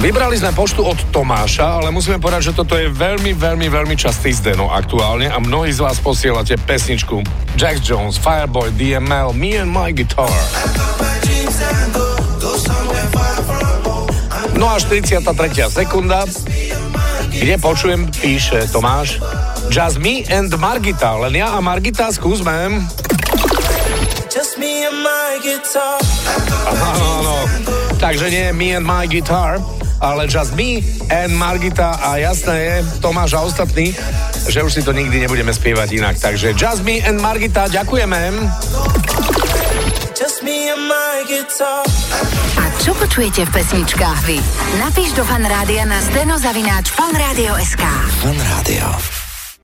Vybrali sme poštu od Tomáša, ale musíme povedať, že toto je veľmi, veľmi, veľmi častý zdeno aktuálne a mnohí z vás posielate pesničku Jack Jones, Fireboy, DML, Me and My Guitar. No a 43. sekunda, kde počujem, píše Tomáš, Just me and Margita, len ja a Margita skúsme. Just me and my guitar. Áno, áno. Takže nie me and my guitar, ale just me and Margita a jasné je, Tomáš a ostatní, že už si to nikdy nebudeme spievať inak. Takže just me and Margita, ďakujeme. Just me and my guitar. A čo počujete v pesničkách vy? Napíš do fanrádia na steno zavináč fanradio.sk. Fanrádio.